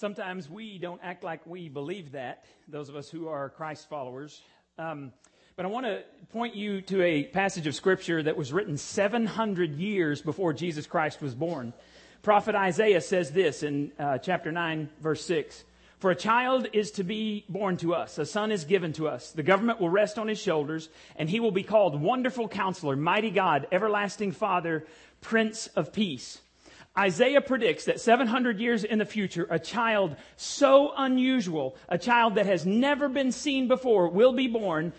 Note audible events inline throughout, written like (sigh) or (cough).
Sometimes we don't act like we believe that, those of us who are Christ followers. Um, but I want to point you to a passage of Scripture that was written 700 years before Jesus Christ was born. Prophet Isaiah says this in uh, chapter 9, verse 6. For a child is to be born to us, a son is given to us. The government will rest on his shoulders, and he will be called Wonderful Counselor, Mighty God, Everlasting Father, Prince of Peace. Isaiah predicts that 700 years in the future, a child so unusual, a child that has never been seen before, will be born,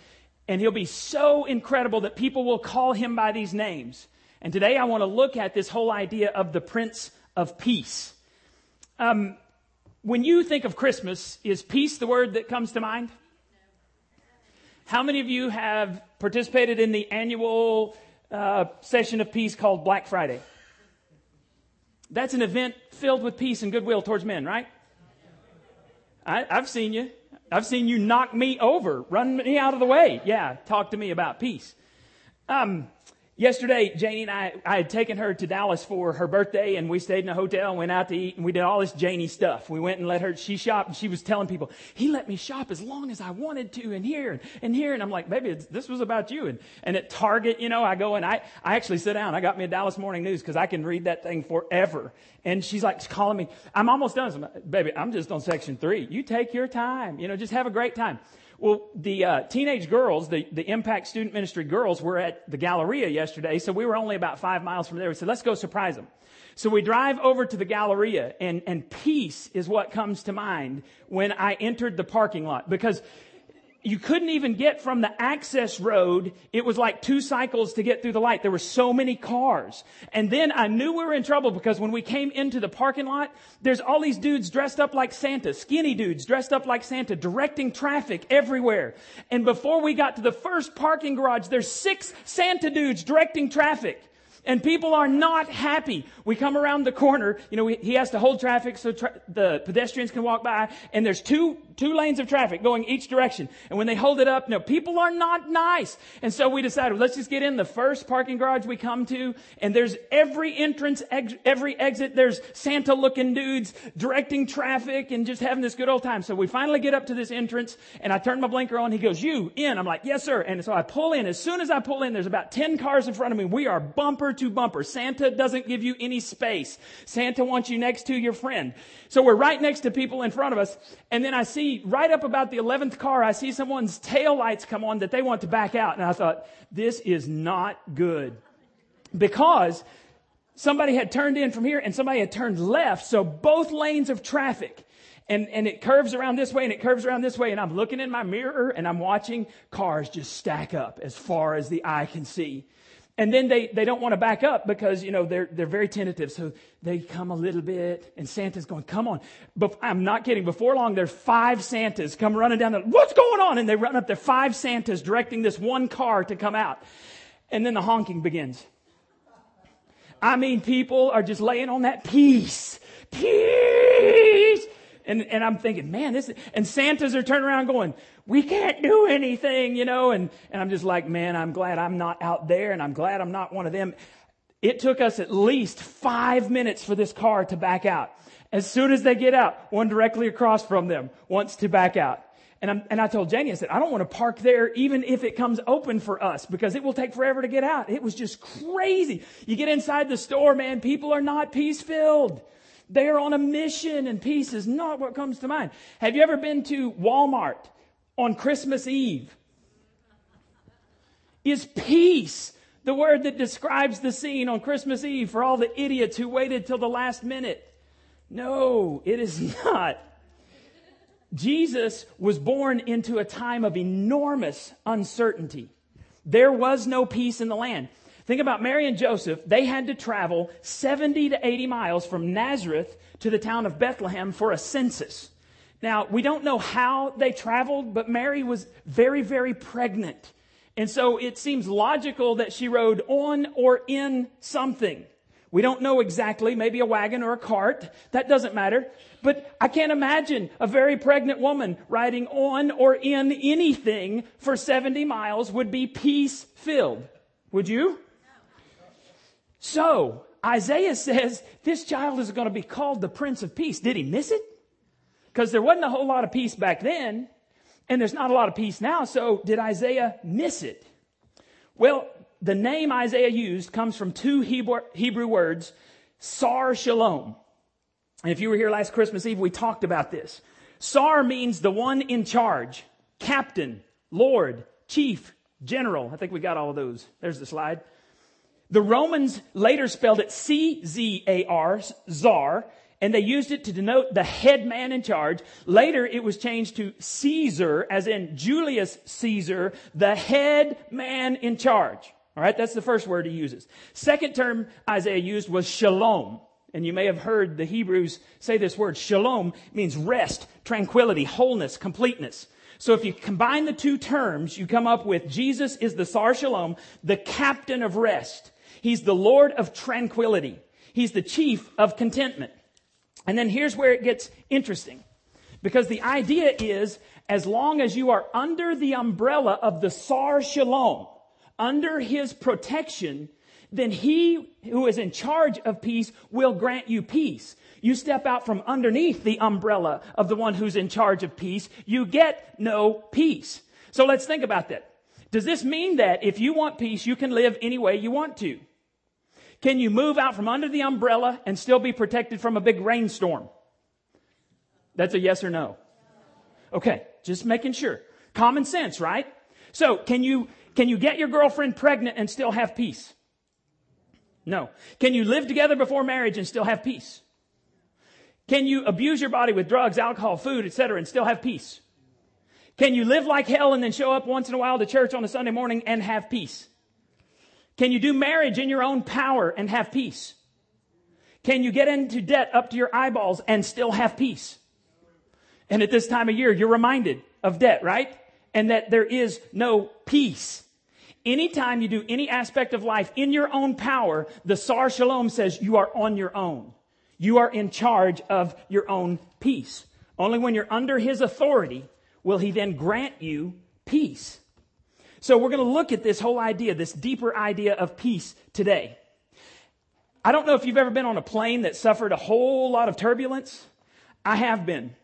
and he'll be so incredible that people will call him by these names. And today I want to look at this whole idea of the Prince of Peace. Um, when you think of Christmas, is peace the word that comes to mind? How many of you have participated in the annual uh, session of peace called Black Friday? That's an event filled with peace and goodwill towards men, right? I, I've seen you. I've seen you knock me over, run me out of the way. Yeah, talk to me about peace. Um, Yesterday, Janie and I, I had taken her to Dallas for her birthday and we stayed in a hotel and went out to eat and we did all this Janie stuff. We went and let her, she shopped and she was telling people, he let me shop as long as I wanted to and here and, and here. And I'm like, baby, this was about you. And, and at Target, you know, I go and I, I actually sit down. I got me a Dallas Morning News because I can read that thing forever. And she's like calling me, I'm almost done. Baby, I'm just on section three. You take your time, you know, just have a great time. Well, the uh, teenage girls, the, the Impact Student Ministry girls, were at the Galleria yesterday, so we were only about five miles from there. We said, let's go surprise them. So we drive over to the Galleria, and, and peace is what comes to mind when I entered the parking lot because you couldn't even get from the access road. It was like two cycles to get through the light. There were so many cars. And then I knew we were in trouble because when we came into the parking lot, there's all these dudes dressed up like Santa, skinny dudes dressed up like Santa, directing traffic everywhere. And before we got to the first parking garage, there's six Santa dudes directing traffic. And people are not happy. We come around the corner, you know, we, he has to hold traffic so tra- the pedestrians can walk by, and there's two, two lanes of traffic going each direction. And when they hold it up, no, people are not nice. And so we decided, let's just get in the first parking garage we come to, and there's every entrance, ex- every exit, there's Santa looking dudes directing traffic and just having this good old time. So we finally get up to this entrance, and I turn my blinker on, he goes, you, in. I'm like, yes sir. And so I pull in. As soon as I pull in, there's about 10 cars in front of me. We are bumper bumper to bumper. Santa doesn't give you any space. Santa wants you next to your friend. So we're right next to people in front of us. And then I see right up about the 11th car, I see someone's tail lights come on that they want to back out. And I thought, this is not good. Because somebody had turned in from here and somebody had turned left. So both lanes of traffic. And, and it curves around this way and it curves around this way. And I'm looking in my mirror and I'm watching cars just stack up as far as the eye can see. And then they, they don't want to back up because, you know, they're, they're very tentative. So they come a little bit and Santa's going, come on. I'm not kidding. Before long, there's five Santas come running down the, what's going on? And they run up there, five Santas directing this one car to come out. And then the honking begins. I mean, people are just laying on that peace. Peace. And, and I'm thinking, man, this, and Santas are turning around going, we can't do anything, you know, and, and I'm just like, man, I'm glad I'm not out there and I'm glad I'm not one of them. It took us at least five minutes for this car to back out. As soon as they get out, one directly across from them wants to back out. And, I'm, and I told Janie, I said, I don't want to park there even if it comes open for us because it will take forever to get out. It was just crazy. You get inside the store, man, people are not peace filled. They are on a mission and peace is not what comes to mind. Have you ever been to Walmart on Christmas Eve? Is peace the word that describes the scene on Christmas Eve for all the idiots who waited till the last minute? No, it is (laughs) not. Jesus was born into a time of enormous uncertainty. There was no peace in the land. Think about Mary and Joseph. They had to travel 70 to 80 miles from Nazareth to the town of Bethlehem for a census. Now, we don't know how they traveled, but Mary was very, very pregnant. And so it seems logical that she rode on or in something. We don't know exactly, maybe a wagon or a cart. That doesn't matter. But I can't imagine a very pregnant woman riding on or in anything for 70 miles would be peace filled. Would you? So, Isaiah says this child is going to be called the Prince of Peace. Did he miss it? because there wasn't a whole lot of peace back then, and there's not a lot of peace now. So did Isaiah miss it? Well, the name Isaiah used comes from two Hebrew, words, Sar Shalom. And if you were here last Christmas Eve, we talked about this. Sar means the one in charge, captain, lord, chief, general. I think we got all of those. There's the slide. The Romans later spelled it C-Z-A-R, czar, and they used it to denote the head man in charge. Later, it was changed to Caesar, as in Julius Caesar, the head man in charge. All right, that's the first word he uses. Second term Isaiah used was shalom. And you may have heard the Hebrews say this word. Shalom means rest, tranquility, wholeness, completeness. So if you combine the two terms, you come up with Jesus is the Sar Shalom, the captain of rest. He's the Lord of tranquility. He's the chief of contentment. And then here's where it gets interesting. Because the idea is, as long as you are under the umbrella of the Sar Shalom, under his protection, then he who is in charge of peace will grant you peace. You step out from underneath the umbrella of the one who's in charge of peace, you get no peace. So let's think about that. Does this mean that if you want peace, you can live any way you want to? Can you move out from under the umbrella and still be protected from a big rainstorm? That's a yes or no. Okay, just making sure. Common sense, right? So, can you can you get your girlfriend pregnant and still have peace? No. Can you live together before marriage and still have peace? Can you abuse your body with drugs, alcohol, food, etc., and still have peace? Can you live like hell and then show up once in a while to church on a Sunday morning and have peace? Can you do marriage in your own power and have peace? Can you get into debt up to your eyeballs and still have peace? And at this time of year, you're reminded of debt, right? And that there is no peace. Anytime you do any aspect of life in your own power, the Sar Shalom says you are on your own. You are in charge of your own peace. Only when you're under his authority will he then grant you peace. So we're going to look at this whole idea, this deeper idea of peace today. I don't know if you've ever been on a plane that suffered a whole lot of turbulence. I have been.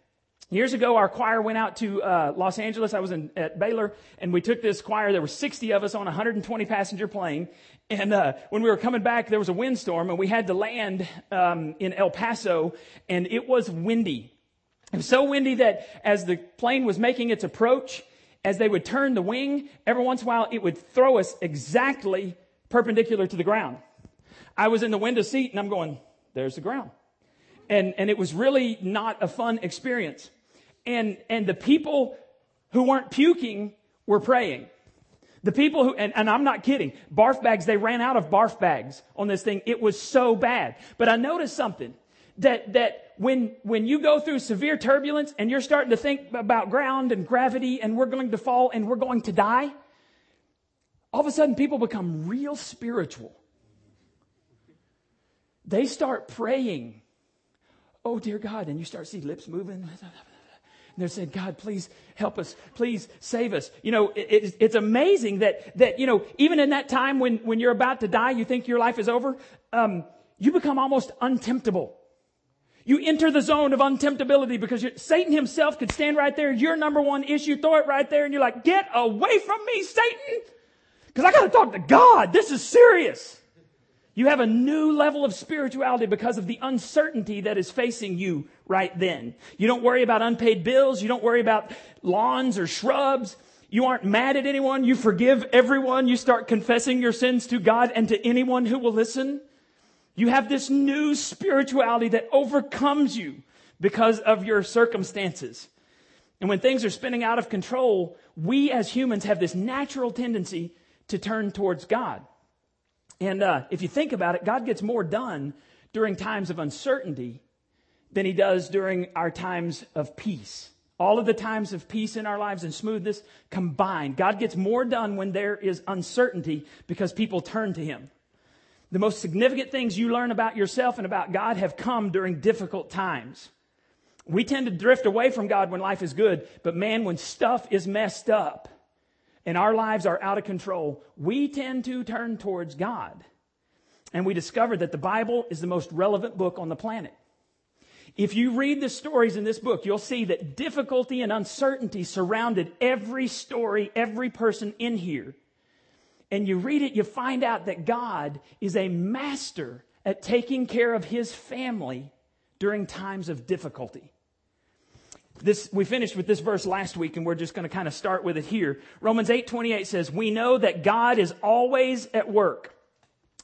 Years ago, our choir went out to uh, Los Angeles. I was in, at Baylor, and we took this choir. There were 60 of us on a 120 passenger plane. And uh, when we were coming back, there was a windstorm, and we had to land um, in El Paso, and it was windy. It was so windy that as the plane was making its approach, as they would turn the wing, every once in a while, it would throw us exactly perpendicular to the ground. I was in the window seat, and I'm going, "There's the ground," and and it was really not a fun experience and, and the people who weren't puking were praying. The people who, and, and, I'm not kidding, barf bags, they ran out of barf bags on this thing. It was so bad. But I noticed something that, that when, when you go through severe turbulence and you're starting to think about ground and gravity and we're going to fall and we're going to die, all of a sudden people become real spiritual. They start praying. Oh, dear God. And you start see lips moving. And they're saying, God, please help us. Please save us. You know, it, it's amazing that, that, you know, even in that time when, when you're about to die, you think your life is over, um, you become almost untemptable. You enter the zone of untemptability because Satan himself could stand right there. Your number one issue, throw it right there, and you're like, get away from me, Satan! Because I got to talk to God. This is serious. You have a new level of spirituality because of the uncertainty that is facing you right then. You don't worry about unpaid bills. You don't worry about lawns or shrubs. You aren't mad at anyone. You forgive everyone. You start confessing your sins to God and to anyone who will listen. You have this new spirituality that overcomes you because of your circumstances. And when things are spinning out of control, we as humans have this natural tendency to turn towards God. And uh, if you think about it, God gets more done during times of uncertainty than he does during our times of peace. All of the times of peace in our lives and smoothness combined. God gets more done when there is uncertainty because people turn to him. The most significant things you learn about yourself and about God have come during difficult times. We tend to drift away from God when life is good, but man, when stuff is messed up, and our lives are out of control, we tend to turn towards God. And we discover that the Bible is the most relevant book on the planet. If you read the stories in this book, you'll see that difficulty and uncertainty surrounded every story, every person in here. And you read it, you find out that God is a master at taking care of his family during times of difficulty. This, we finished with this verse last week and we're just going to kind of start with it here. Romans 8 28 says, We know that God is always at work.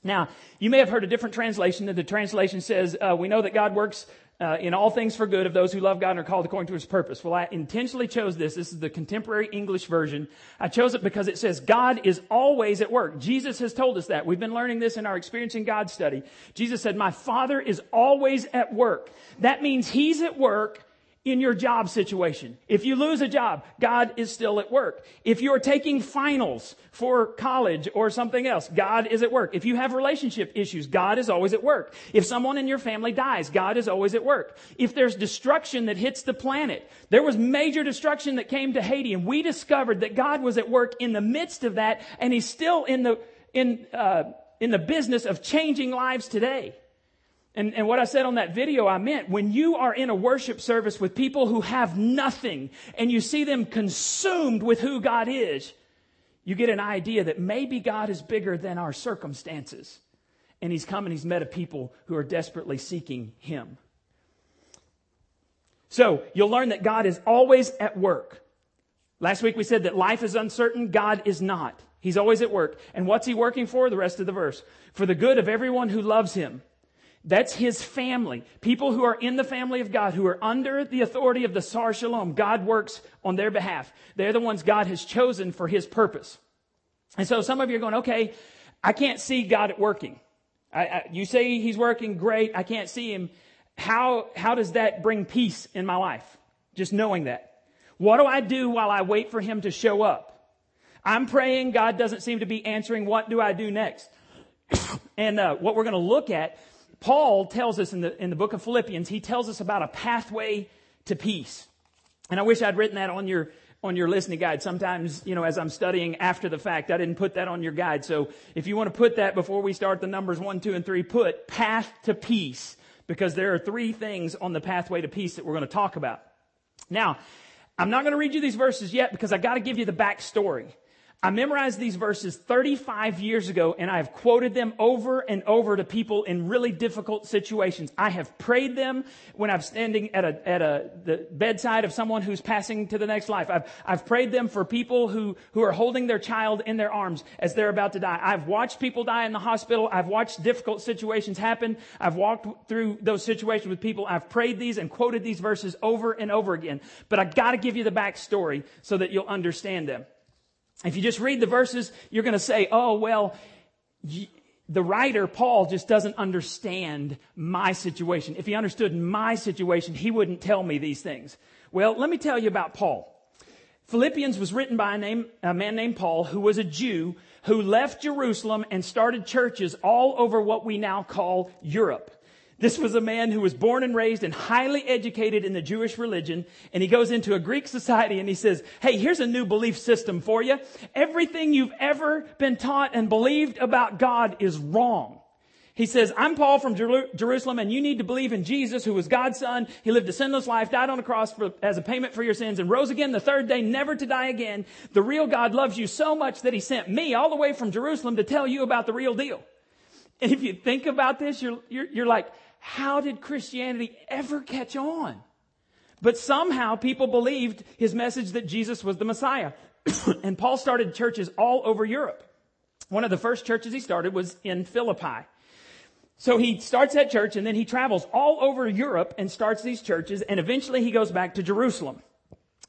Now, you may have heard a different translation. That the translation says, uh, We know that God works uh, in all things for good of those who love God and are called according to his purpose. Well, I intentionally chose this. This is the contemporary English version. I chose it because it says God is always at work. Jesus has told us that. We've been learning this in our Experiencing God study. Jesus said, My Father is always at work. That means he's at work in your job situation. If you lose a job, God is still at work. If you're taking finals for college or something else, God is at work. If you have relationship issues, God is always at work. If someone in your family dies, God is always at work. If there's destruction that hits the planet, there was major destruction that came to Haiti and we discovered that God was at work in the midst of that and he's still in the, in, uh, in the business of changing lives today. And, and what I said on that video, I meant when you are in a worship service with people who have nothing and you see them consumed with who God is, you get an idea that maybe God is bigger than our circumstances. And He's come and He's met a people who are desperately seeking Him. So you'll learn that God is always at work. Last week we said that life is uncertain, God is not. He's always at work. And what's He working for? The rest of the verse. For the good of everyone who loves Him that's his family. People who are in the family of God, who are under the authority of the Sar Shalom. God works on their behalf. They're the ones God has chosen for his purpose. And so some of you are going, okay, I can't see God working. I, I, you say he's working great. I can't see him. How, how does that bring peace in my life? Just knowing that. What do I do while I wait for him to show up? I'm praying. God doesn't seem to be answering. What do I do next? (coughs) and uh, what we're going to look at Paul tells us in the, in the book of Philippians, he tells us about a pathway to peace. And I wish I'd written that on your, on your listening guide. Sometimes, you know, as I'm studying after the fact, I didn't put that on your guide. So if you want to put that before we start the numbers one, two, and three, put path to peace because there are three things on the pathway to peace that we're going to talk about. Now, I'm not going to read you these verses yet because I got to give you the backstory. I memorized these verses 35 years ago and I have quoted them over and over to people in really difficult situations. I have prayed them when I'm standing at a, at a, the bedside of someone who's passing to the next life. I've, I've prayed them for people who, who are holding their child in their arms as they're about to die. I've watched people die in the hospital. I've watched difficult situations happen. I've walked through those situations with people. I've prayed these and quoted these verses over and over again. But I gotta give you the backstory so that you'll understand them. If you just read the verses, you're going to say, oh, well, the writer, Paul, just doesn't understand my situation. If he understood my situation, he wouldn't tell me these things. Well, let me tell you about Paul. Philippians was written by a, name, a man named Paul who was a Jew who left Jerusalem and started churches all over what we now call Europe. This was a man who was born and raised and highly educated in the Jewish religion. And he goes into a Greek society and he says, Hey, here's a new belief system for you. Everything you've ever been taught and believed about God is wrong. He says, I'm Paul from Jerusalem and you need to believe in Jesus who was God's son. He lived a sinless life, died on a cross for, as a payment for your sins and rose again the third day, never to die again. The real God loves you so much that he sent me all the way from Jerusalem to tell you about the real deal. And if you think about this, you're, you're, you're like, how did Christianity ever catch on? But somehow people believed his message that Jesus was the Messiah. (clears throat) and Paul started churches all over Europe. One of the first churches he started was in Philippi. So he starts that church and then he travels all over Europe and starts these churches and eventually he goes back to Jerusalem.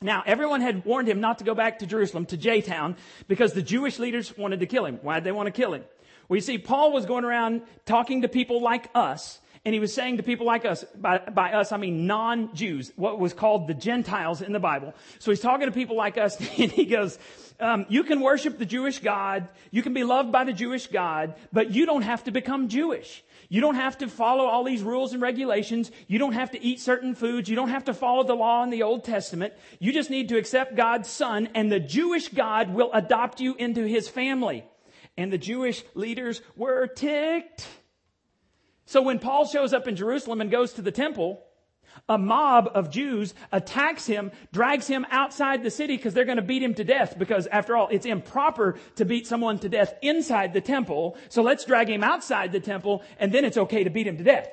Now, everyone had warned him not to go back to Jerusalem, to J-Town, because the Jewish leaders wanted to kill him. Why did they want to kill him? Well, you see, Paul was going around talking to people like us and he was saying to people like us, by, by us, I mean non-Jews, what was called the Gentiles in the Bible. So he's talking to people like us (laughs) and he goes, um, you can worship the Jewish God, you can be loved by the Jewish God, but you don't have to become Jewish. You don't have to follow all these rules and regulations. You don't have to eat certain foods. You don't have to follow the law in the Old Testament. You just need to accept God's son and the Jewish God will adopt you into his family. And the Jewish leaders were ticked. So when Paul shows up in Jerusalem and goes to the temple, a mob of Jews attacks him, drags him outside the city because they're going to beat him to death because after all, it's improper to beat someone to death inside the temple. So let's drag him outside the temple and then it's okay to beat him to death.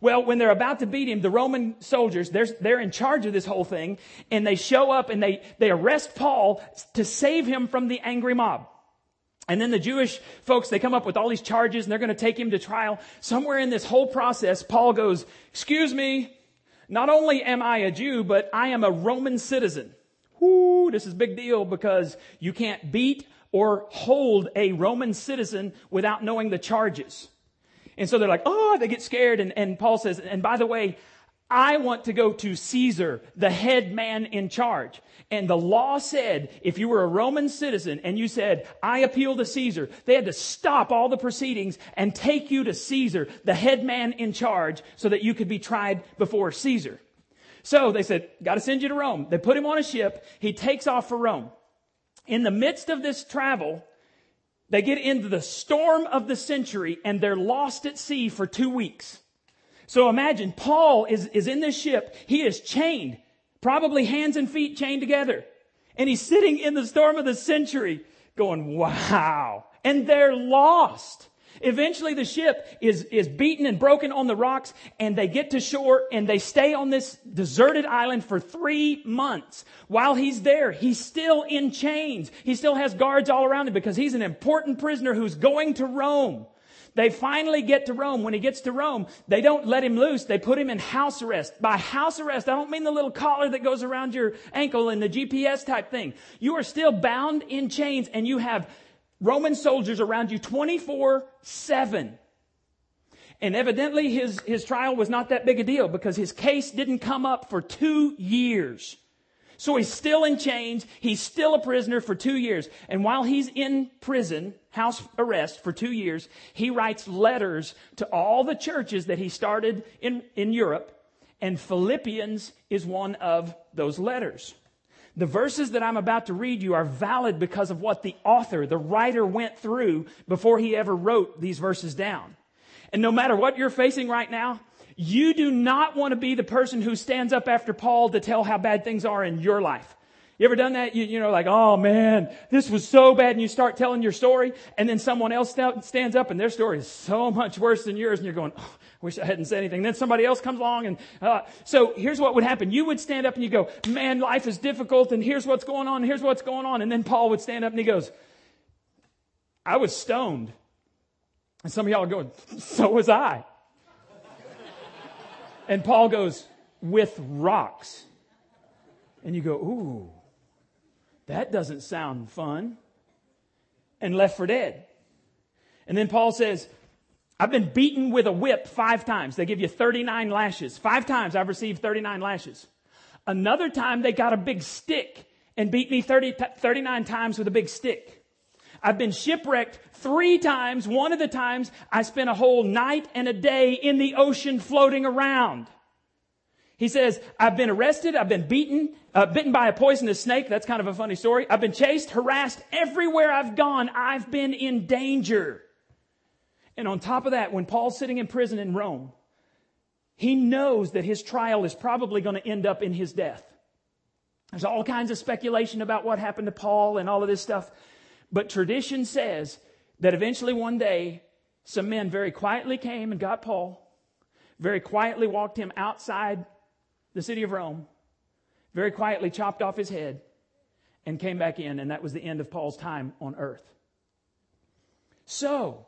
Well, when they're about to beat him, the Roman soldiers, they're, they're in charge of this whole thing and they show up and they, they arrest Paul to save him from the angry mob. And then the Jewish folks, they come up with all these charges and they're going to take him to trial. Somewhere in this whole process, Paul goes, excuse me, not only am I a Jew, but I am a Roman citizen. Whoo, this is a big deal because you can't beat or hold a Roman citizen without knowing the charges. And so they're like, oh, they get scared. And, and Paul says, and by the way, I want to go to Caesar, the head man in charge. And the law said, if you were a Roman citizen and you said, I appeal to Caesar, they had to stop all the proceedings and take you to Caesar, the head man in charge, so that you could be tried before Caesar. So they said, gotta send you to Rome. They put him on a ship. He takes off for Rome. In the midst of this travel, they get into the storm of the century and they're lost at sea for two weeks. So imagine Paul is, is in this ship. He is chained, probably hands and feet chained together. And he's sitting in the storm of the century going, wow. And they're lost. Eventually the ship is, is beaten and broken on the rocks and they get to shore and they stay on this deserted island for three months. While he's there, he's still in chains. He still has guards all around him because he's an important prisoner who's going to Rome. They finally get to Rome. When he gets to Rome, they don't let him loose. They put him in house arrest. By house arrest, I don't mean the little collar that goes around your ankle and the GPS type thing. You are still bound in chains and you have Roman soldiers around you 24 7. And evidently his, his trial was not that big a deal because his case didn't come up for two years. So he's still in chains. He's still a prisoner for two years. And while he's in prison, house arrest for two years, he writes letters to all the churches that he started in, in Europe. And Philippians is one of those letters. The verses that I'm about to read you are valid because of what the author, the writer went through before he ever wrote these verses down. And no matter what you're facing right now, you do not want to be the person who stands up after Paul to tell how bad things are in your life. You ever done that? You, you know, like, oh man, this was so bad, and you start telling your story, and then someone else st- stands up, and their story is so much worse than yours, and you're going, oh, wish I hadn't said anything. Then somebody else comes along, and uh, so here's what would happen: you would stand up and you go, man, life is difficult, and here's what's going on, and here's what's going on, and then Paul would stand up and he goes, I was stoned, and some of y'all are going, so was I. And Paul goes, with rocks. And you go, ooh, that doesn't sound fun. And left for dead. And then Paul says, I've been beaten with a whip five times. They give you 39 lashes. Five times I've received 39 lashes. Another time they got a big stick and beat me 30, 39 times with a big stick. I've been shipwrecked three times. One of the times I spent a whole night and a day in the ocean floating around. He says, I've been arrested, I've been beaten, uh, bitten by a poisonous snake. That's kind of a funny story. I've been chased, harassed. Everywhere I've gone, I've been in danger. And on top of that, when Paul's sitting in prison in Rome, he knows that his trial is probably going to end up in his death. There's all kinds of speculation about what happened to Paul and all of this stuff. But tradition says that eventually one day, some men very quietly came and got Paul, very quietly walked him outside the city of Rome, very quietly chopped off his head, and came back in, and that was the end of Paul's time on earth. So,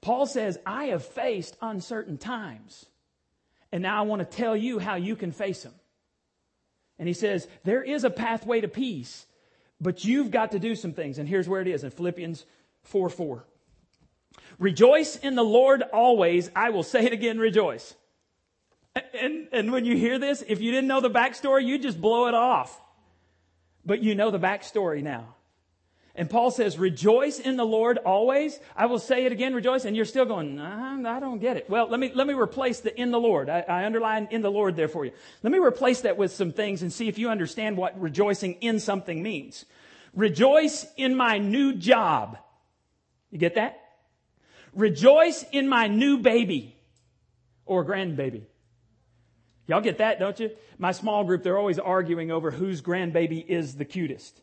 Paul says, I have faced uncertain times, and now I want to tell you how you can face them. And he says, There is a pathway to peace, but you've got to do some things. And here's where it is in Philippians 4 4. Rejoice in the Lord always. I will say it again, rejoice. And, and when you hear this, if you didn't know the backstory, you just blow it off. But you know the backstory now. And Paul says, rejoice in the Lord always. I will say it again, rejoice. And you're still going, nah, I don't get it. Well, let me, let me replace the in the Lord. I, I underline in the Lord there for you. Let me replace that with some things and see if you understand what rejoicing in something means. Rejoice in my new job. You get that? Rejoice in my new baby or grandbaby. Y'all get that, don't you? My small group, they're always arguing over whose grandbaby is the cutest.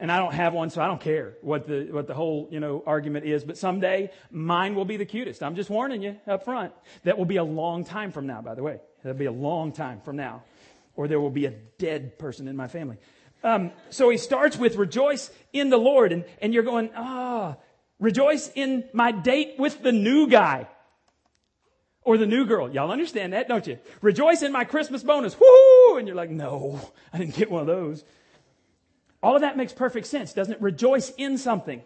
And I don't have one, so I don't care what the, what the whole, you know, argument is. But someday, mine will be the cutest. I'm just warning you up front. That will be a long time from now, by the way. That'll be a long time from now. Or there will be a dead person in my family. Um, so he starts with rejoice in the Lord. And, and you're going, ah, oh, rejoice in my date with the new guy. Or the new girl. Y'all understand that, don't you? Rejoice in my Christmas bonus. Woo! And you're like, no, I didn't get one of those. All of that makes perfect sense, doesn't it? Rejoice in something.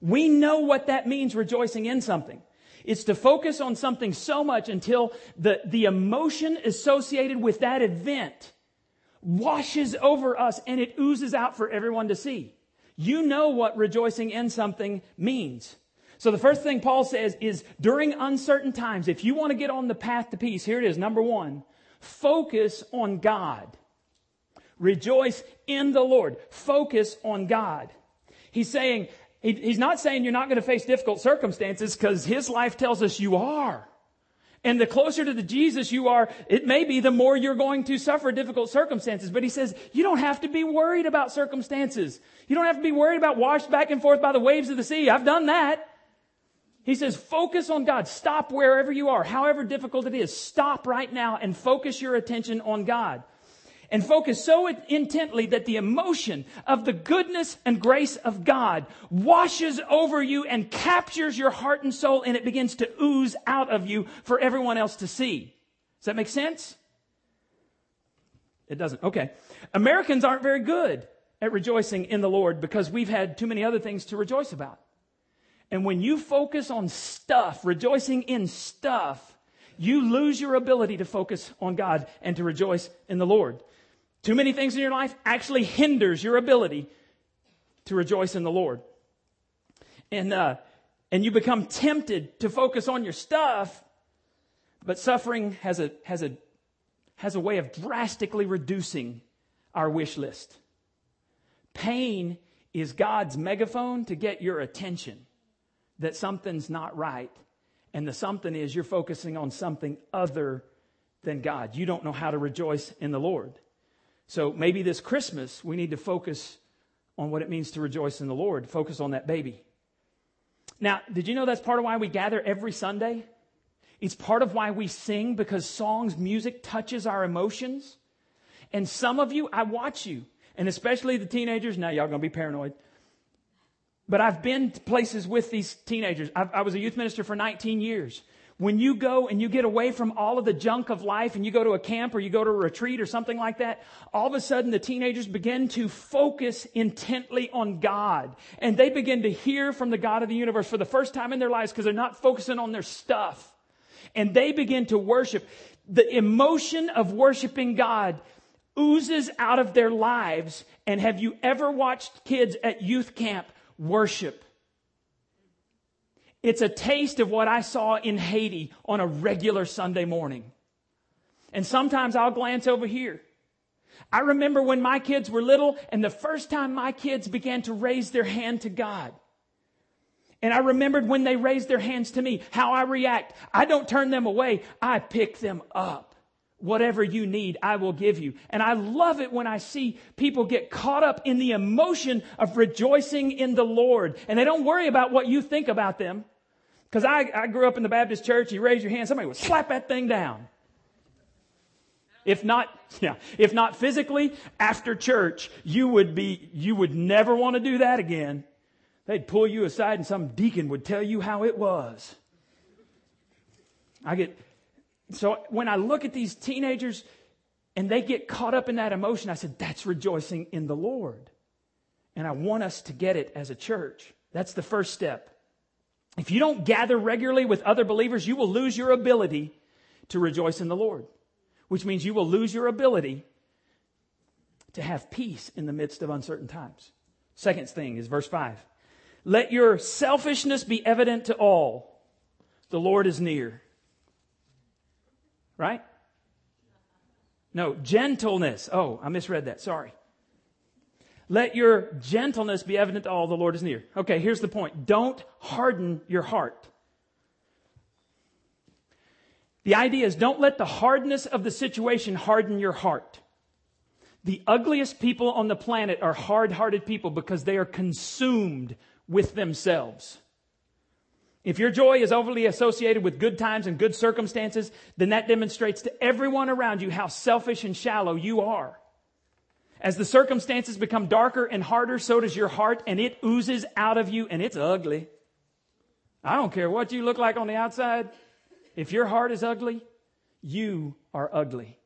We know what that means, rejoicing in something. It's to focus on something so much until the, the emotion associated with that event washes over us and it oozes out for everyone to see. You know what rejoicing in something means. So the first thing Paul says is during uncertain times, if you want to get on the path to peace, here it is. Number one, focus on God. Rejoice in the Lord. Focus on God. He's saying, he's not saying you're not going to face difficult circumstances because his life tells us you are. And the closer to the Jesus you are, it may be the more you're going to suffer difficult circumstances. But he says, you don't have to be worried about circumstances. You don't have to be worried about washed back and forth by the waves of the sea. I've done that. He says, focus on God. Stop wherever you are, however difficult it is. Stop right now and focus your attention on God. And focus so intently that the emotion of the goodness and grace of God washes over you and captures your heart and soul and it begins to ooze out of you for everyone else to see. Does that make sense? It doesn't. Okay. Americans aren't very good at rejoicing in the Lord because we've had too many other things to rejoice about. And when you focus on stuff, rejoicing in stuff, you lose your ability to focus on God and to rejoice in the Lord. Too many things in your life actually hinders your ability to rejoice in the Lord. And, uh, and you become tempted to focus on your stuff, but suffering has a, has a, has a way of drastically reducing our wish list. Pain is God's megaphone to get your attention that something's not right. And the something is you're focusing on something other than God. You don't know how to rejoice in the Lord. So maybe this Christmas, we need to focus on what it means to rejoice in the Lord, focus on that baby. Now, did you know that's part of why we gather every Sunday? It's part of why we sing because songs, music touches our emotions. And some of you, I watch you, and especially the teenagers, now y'all gonna be paranoid. But I've been to places with these teenagers. I've, i was a youth minister for 19 years. When you go and you get away from all of the junk of life and you go to a camp or you go to a retreat or something like that, all of a sudden the teenagers begin to focus intently on God. And they begin to hear from the God of the universe for the first time in their lives because they're not focusing on their stuff. And they begin to worship. The emotion of worshiping God oozes out of their lives. And have you ever watched kids at youth camp worship. It's a taste of what I saw in Haiti on a regular Sunday morning. And sometimes I'll glance over here. I remember when my kids were little and the first time my kids began to raise their hand to God. And I remembered when they raised their hands to me, how I react. I don't turn them away. I pick them up. Whatever you need, I will give you. And I love it when I see people get caught up in the emotion of rejoicing in the Lord. And they don't worry about what you think about them. Because I, I grew up in the Baptist church. You raise your hand, somebody would slap that thing down. If not, (laughs) yeah, if not physically, after church, you would be, you would never want to do that again. They'd pull you aside and some deacon would tell you how it was. I get, so when I look at these teenagers and they get caught up in that emotion, I said, that's rejoicing in the Lord. And I want us to get it as a church. That's the first step. If you don't gather regularly with other believers, you will lose your ability to rejoice in the Lord, which means you will lose your ability to have peace in the midst of uncertain times. Second thing is verse 5. Let your selfishness be evident to all. The Lord is near. Right? No, gentleness. Oh, I misread that. Sorry. Let your gentleness be evident to all the Lord is near. Okay, here's the point. Don't harden your heart. The idea is don't let the hardness of the situation harden your heart. The ugliest people on the planet are hard hearted people because they are consumed with themselves. If your joy is overly associated with good times and good circumstances, then that demonstrates to everyone around you how selfish and shallow you are. As the circumstances become darker and harder, so does your heart, and it oozes out of you, and it's ugly. I don't care what you look like on the outside. If your heart is ugly, you are ugly.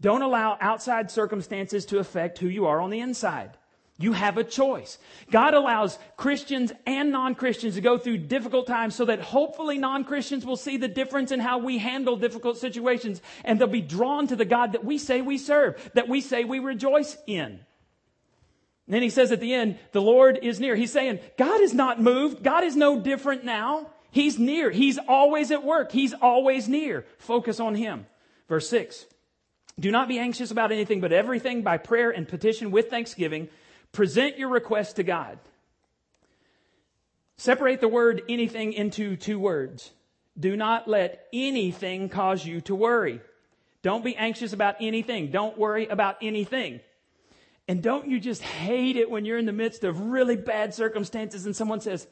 Don't allow outside circumstances to affect who you are on the inside. You have a choice. God allows Christians and non-Christians to go through difficult times so that hopefully non-Christians will see the difference in how we handle difficult situations and they'll be drawn to the God that we say we serve, that we say we rejoice in. And then he says at the end, the Lord is near. He's saying, God is not moved. God is no different now. He's near. He's always at work. He's always near. Focus on Him. Verse 6. Do not be anxious about anything, but everything by prayer and petition with thanksgiving Present your request to God. Separate the word anything into two words. Do not let anything cause you to worry. Don't be anxious about anything. Don't worry about anything. And don't you just hate it when you're in the midst of really bad circumstances and someone says,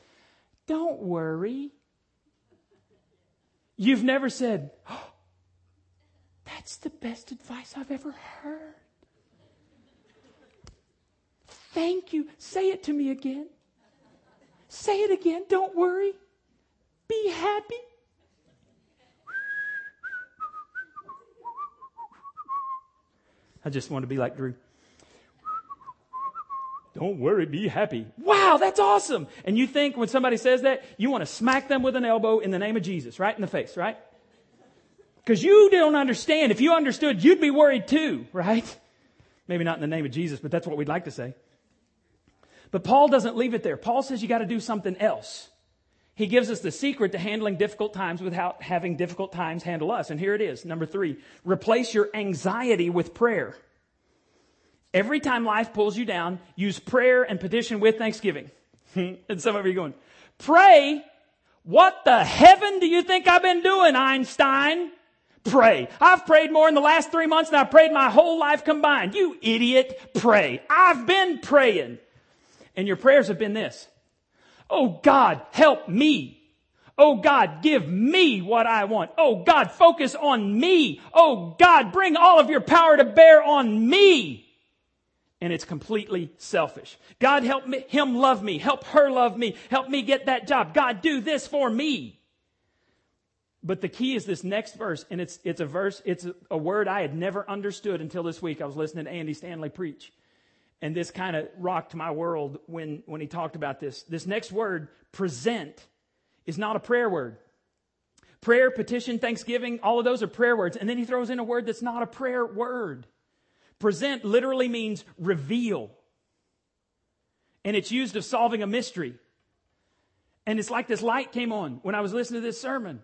Don't worry. You've never said, oh, That's the best advice I've ever heard. Thank you. Say it to me again. Say it again. Don't worry. Be happy. I just want to be like Drew. Don't worry, be happy. Wow, that's awesome. And you think when somebody says that, you want to smack them with an elbow in the name of Jesus, right in the face, right? Because you don't understand. If you understood, you'd be worried too, right? Maybe not in the name of Jesus, but that's what we'd like to say. But Paul doesn't leave it there. Paul says you got to do something else. He gives us the secret to handling difficult times without having difficult times handle us. And here it is. Number three, replace your anxiety with prayer. Every time life pulls you down, use prayer and petition with thanksgiving. (laughs) and some of you are going, pray? What the heaven do you think I've been doing, Einstein? Pray. I've prayed more in the last three months than I've prayed my whole life combined. You idiot. Pray. I've been praying. And your prayers have been this. Oh God, help me. Oh God, give me what I want. Oh God, focus on me. Oh God, bring all of your power to bear on me. And it's completely selfish. God, help me, him love me. Help her love me. Help me get that job. God, do this for me. But the key is this next verse, and it's, it's a verse, it's a, a word I had never understood until this week. I was listening to Andy Stanley preach. And this kind of rocked my world when, when he talked about this. This next word, present, is not a prayer word. Prayer, petition, thanksgiving, all of those are prayer words. And then he throws in a word that's not a prayer word. Present literally means reveal. And it's used of solving a mystery. And it's like this light came on when I was listening to this sermon.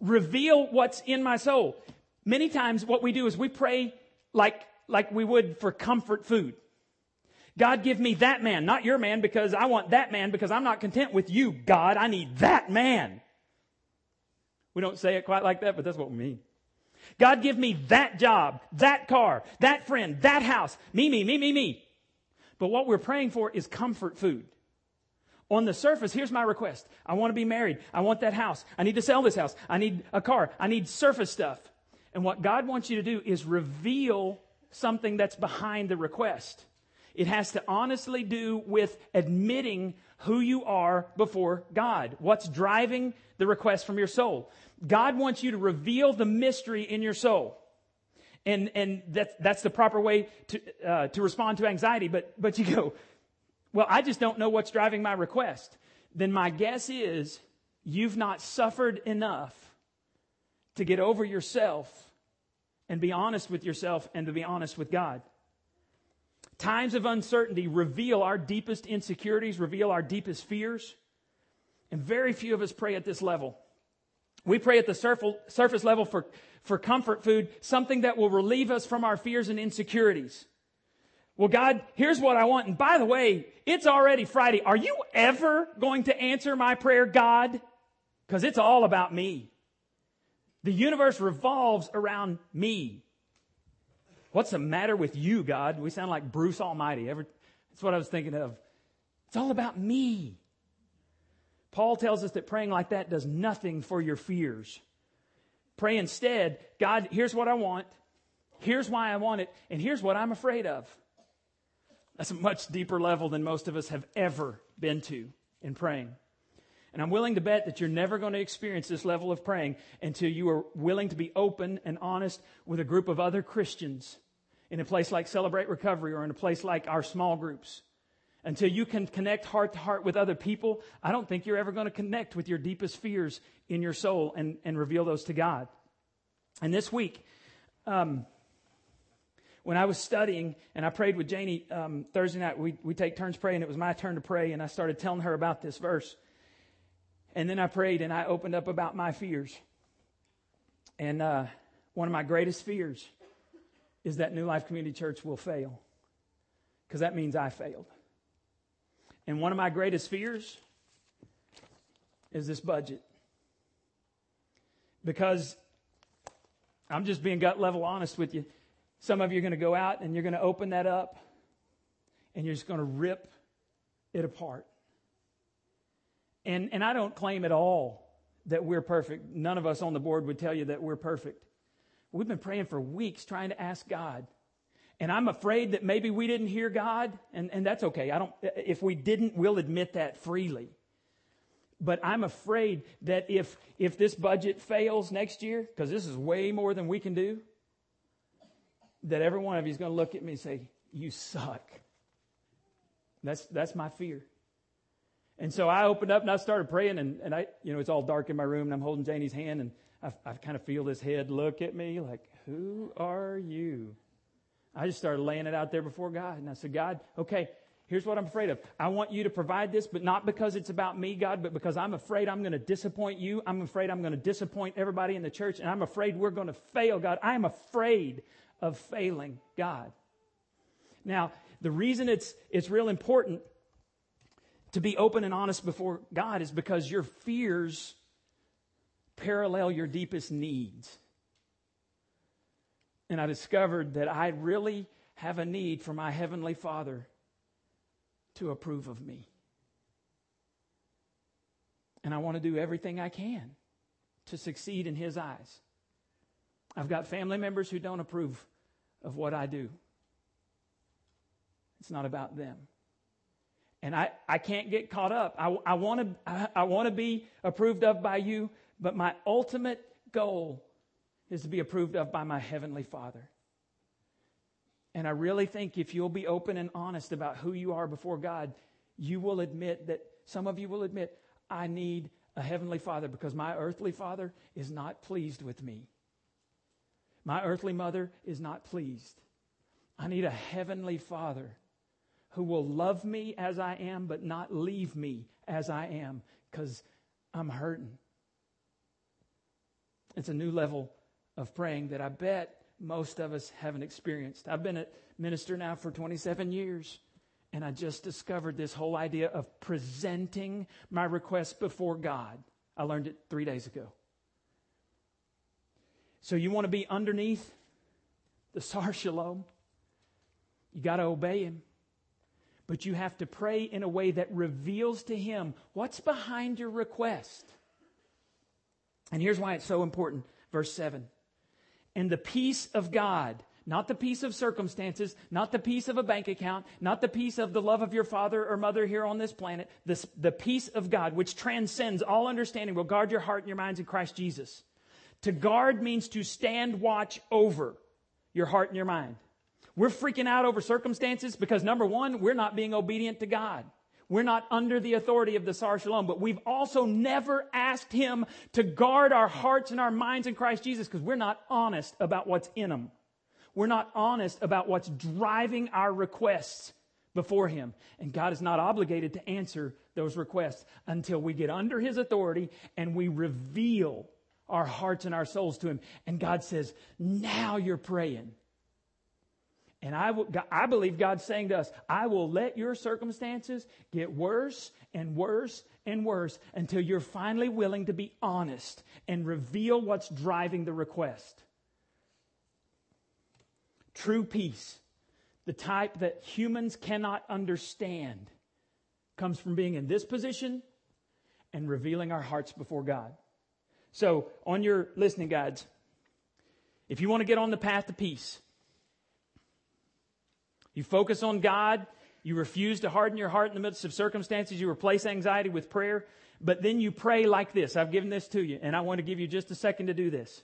Reveal what's in my soul. Many times what we do is we pray like, like we would for comfort food. God, give me that man, not your man, because I want that man because I'm not content with you, God. I need that man. We don't say it quite like that, but that's what we mean. God, give me that job, that car, that friend, that house. Me, me, me, me, me. But what we're praying for is comfort food. On the surface, here's my request. I want to be married. I want that house. I need to sell this house. I need a car. I need surface stuff. And what God wants you to do is reveal something that's behind the request. It has to honestly do with admitting who you are before God. What's driving the request from your soul? God wants you to reveal the mystery in your soul. And, and that's, that's the proper way to, uh, to respond to anxiety. But, but you go, well, I just don't know what's driving my request. Then my guess is you've not suffered enough to get over yourself and be honest with yourself and to be honest with God. Times of uncertainty reveal our deepest insecurities, reveal our deepest fears. And very few of us pray at this level. We pray at the surface level for, for comfort food, something that will relieve us from our fears and insecurities. Well, God, here's what I want. And by the way, it's already Friday. Are you ever going to answer my prayer, God? Because it's all about me. The universe revolves around me. What's the matter with you, God? We sound like Bruce Almighty. That's what I was thinking of. It's all about me. Paul tells us that praying like that does nothing for your fears. Pray instead, God, here's what I want. Here's why I want it. And here's what I'm afraid of. That's a much deeper level than most of us have ever been to in praying. And I'm willing to bet that you're never going to experience this level of praying until you are willing to be open and honest with a group of other Christians in a place like Celebrate Recovery or in a place like our small groups. Until you can connect heart to heart with other people, I don't think you're ever going to connect with your deepest fears in your soul and, and reveal those to God. And this week, um, when I was studying and I prayed with Janie um, Thursday night, we, we take turns praying. It was my turn to pray, and I started telling her about this verse. And then I prayed and I opened up about my fears. And uh, one of my greatest fears is that New Life Community Church will fail, because that means I failed. And one of my greatest fears is this budget. Because I'm just being gut level honest with you. Some of you are going to go out and you're going to open that up and you're just going to rip it apart. And, and I don't claim at all that we're perfect. None of us on the board would tell you that we're perfect. We've been praying for weeks trying to ask God. And I'm afraid that maybe we didn't hear God, and, and that's okay. I don't, if we didn't, we'll admit that freely. But I'm afraid that if, if this budget fails next year, because this is way more than we can do, that every one of you is going to look at me and say, You suck. That's, that's my fear. And so I opened up and I started praying, and, and I, you know, it's all dark in my room, and I'm holding Janie's hand, and I, I kind of feel this head look at me like, Who are you? I just started laying it out there before God, and I said, God, okay, here's what I'm afraid of. I want you to provide this, but not because it's about me, God, but because I'm afraid I'm going to disappoint you. I'm afraid I'm going to disappoint everybody in the church, and I'm afraid we're going to fail, God. I am afraid of failing God. Now, the reason it's, it's real important to be open and honest before God is because your fears parallel your deepest needs. And I discovered that I really have a need for my Heavenly Father to approve of me. And I want to do everything I can to succeed in His eyes. I've got family members who don't approve of what I do. It's not about them. And I, I can't get caught up. I, I want to I, I want to be approved of by you, but my ultimate goal is to be approved of by my Heavenly Father. And I really think if you'll be open and honest about who you are before God, you will admit that some of you will admit, I need a Heavenly Father because my earthly father is not pleased with me. My earthly mother is not pleased. I need a heavenly father who will love me as I am, but not leave me as I am because I'm hurting. It's a new level of praying that I bet most of us haven't experienced. I've been a minister now for 27 years, and I just discovered this whole idea of presenting my request before God. I learned it three days ago. So you want to be underneath the (laughs) Sar Shalom? You got to obey him. But you have to pray in a way that reveals to him what's behind your request. And here's why it's so important. Verse 7. And the peace of God, not the peace of circumstances, not the peace of a bank account, not the peace of the love of your father or mother here on this planet, this, the peace of God, which transcends all understanding, will guard your heart and your minds in Christ Jesus. To guard means to stand watch over your heart and your mind. We're freaking out over circumstances because number one, we're not being obedient to God. We're not under the authority of the Sar Shalom, but we've also never asked Him to guard our hearts and our minds in Christ Jesus because we're not honest about what's in them. We're not honest about what's driving our requests before Him. And God is not obligated to answer those requests until we get under His authority and we reveal our hearts and our souls to Him. And God says, now you're praying. And I, believe God's saying to us, I will let your circumstances get worse and worse and worse until you're finally willing to be honest and reveal what's driving the request. True peace, the type that humans cannot understand, comes from being in this position and revealing our hearts before God. So, on your listening guides, if you want to get on the path to peace, you focus on God. You refuse to harden your heart in the midst of circumstances. You replace anxiety with prayer. But then you pray like this. I've given this to you, and I want to give you just a second to do this.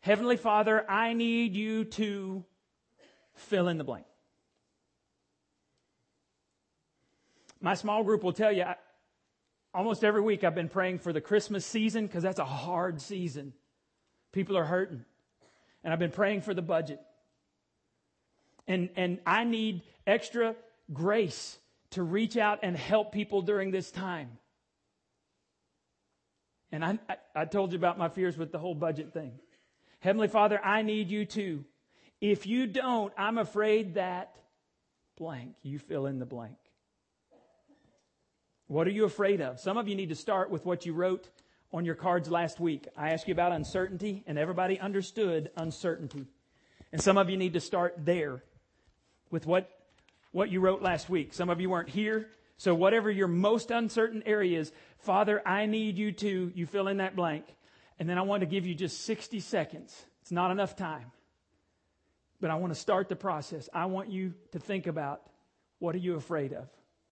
Heavenly Father, I need you to fill in the blank. My small group will tell you, I, almost every week I've been praying for the Christmas season because that's a hard season. People are hurting. And I've been praying for the budget. And, and I need extra grace to reach out and help people during this time. And I, I, I, told you about my fears with the whole budget thing. Heavenly Father, I need you to. If you don't, I'm afraid that blank, you fill in the blank. What are you afraid of? Some of you need to start with what you wrote on your cards last week. I asked you about uncertainty, and everybody understood uncertainty. And some of you need to start there with what, what you wrote last week. Some of you weren't here. So, whatever your most uncertain area is, Father, I need you to, you fill in that blank. And then I want to give you just 60 seconds. It's not enough time. But I want to start the process. I want you to think about what are you afraid of?